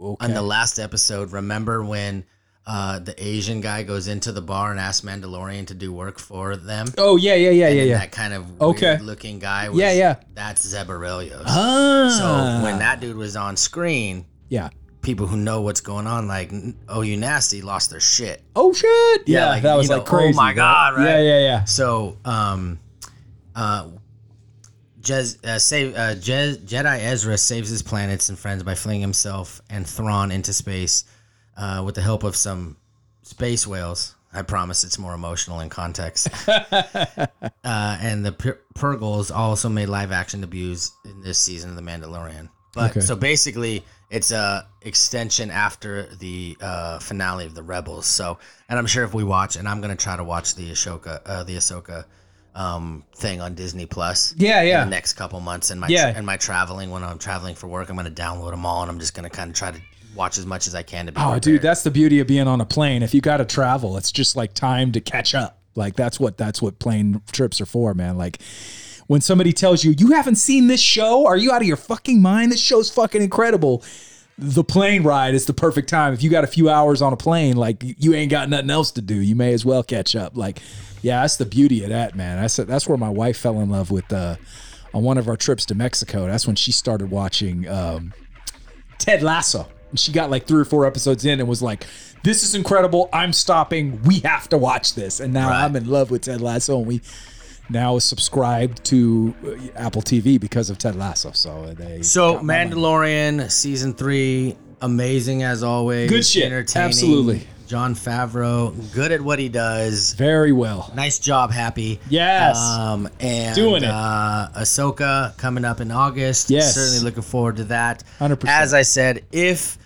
Okay. on the last episode. Remember when uh, the Asian guy goes into the bar and asks Mandalorian to do work for them? oh yeah, yeah, yeah, And yeah, yeah. That kind of Okay. looking guy. Was, Yeah, yeah. That's Zeb Orrelios. Ah. So when that dude was on screen, yeah. People who know what's going on, like, oh, you nasty, lost their shit. Oh shit. Yeah, Yeah, like, that was you know, like crazy. oh my God, right? Yeah, yeah, yeah. So, um, uh, Jez, uh, save, uh, Jez, Jedi Ezra saves his planets and friends by flinging himself and Thrawn into space uh, with the help of some space whales. I promise it's more emotional in context. uh, and the Pur- Purrgils also made live action debuts in this season of The Mandalorian. But Okay. so basically, it's a extension after the uh, finale of the Rebels. So, and I'm sure if we watch, and I'm gonna try to watch the Ahsoka, uh, the Ahsoka um, thing on Disney Plus. Yeah, yeah. In the next couple months, and my Yeah. and my traveling when I'm traveling for work, I'm gonna download them all, and I'm just gonna kind of try to watch as much as I can to be. Oh, prepared. dude, that's the beauty of being on a plane. If you got to travel, it's just like time to catch up. Like that's what that's what plane trips are for, man. Like when somebody tells you you haven't seen this show, are you out of your fucking mind? This show's fucking incredible. The plane ride is the perfect time. If you got a few hours on a plane, like you ain't got nothing else to do, you may as well catch up. Like, yeah, that's the beauty of that, man. That's that's where my wife fell in love with. Uh, on one of our trips to Mexico, that's when she started watching. Um, Ted Lasso. And she got like three or four episodes in and was like, "This is incredible. I'm stopping. We have to watch this." And now Right. I'm in love with Ted Lasso, and we now subscribed to uh, Apple TV because of Ted Lasso. So they So. Mandalorian season three, amazing as always. Good shit. entertaining. Absolutely. Jon Favreau, good at what he does. very well. Nice job, Happy. Yes. Um, and Doing it. Uh, Ahsoka coming up in August. Yes. Certainly looking forward to that. 100%. As I said, if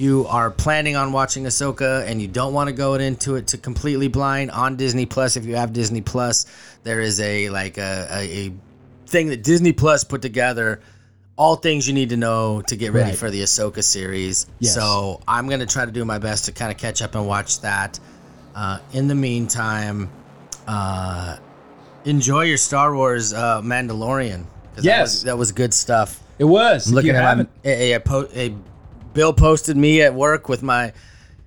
you are planning on watching Ahsoka and you don't want to go into it to completely blind on Disney Plus, if you have Disney Plus, there is a like a, a, a thing that Disney Plus put together. All things you need to know to get ready Right. for the Ahsoka series. Yes. So I'm gonna try to do my best to kind of catch up and watch that. Uh, in the meantime, uh, enjoy your Star Wars uh, Mandalorian. 'cause that Yes. was, that was good stuff. It was. If Looking at my, a, a, po- a Bill posted me at work with my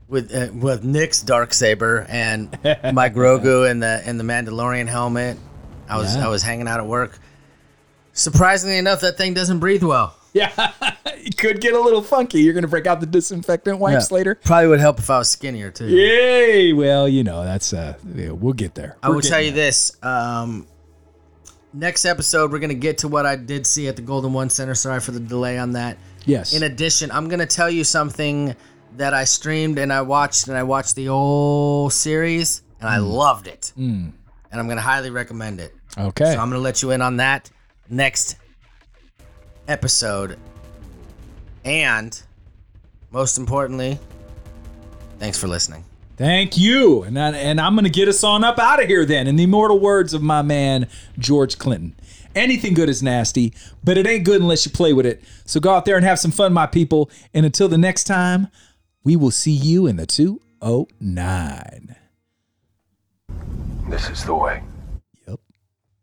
with uh, with Nick's dark saber and my Grogu and the and the Mandalorian helmet. I was Yeah. I was hanging out at work. Surprisingly enough, that thing doesn't breathe well. yeah, it could get a little funky. You're gonna break out the disinfectant wipes later. Probably would help if I was skinnier too. Yay! Well, you know that's uh, yeah, we'll get there. I We're will tell you there. this. Um, next episode, we're gonna get to what I did see at the Golden One Center. Sorry for the delay on that. Yes. In addition, I'm gonna tell you something that I streamed and I watched, and I watched the whole series, and I hmm. loved it. Hmm. And I'm gonna highly recommend it. okay. So I'm gonna let you in on that next episode. And most importantly, thanks for listening. Thank you. And, I, and I'm going to get us on up out of here then, in the immortal words of my man, George Clinton. Anything good is nasty, but it ain't good unless you play with it. So go out there and have some fun, my people. And until the next time, we will see you in the 209. This is the way.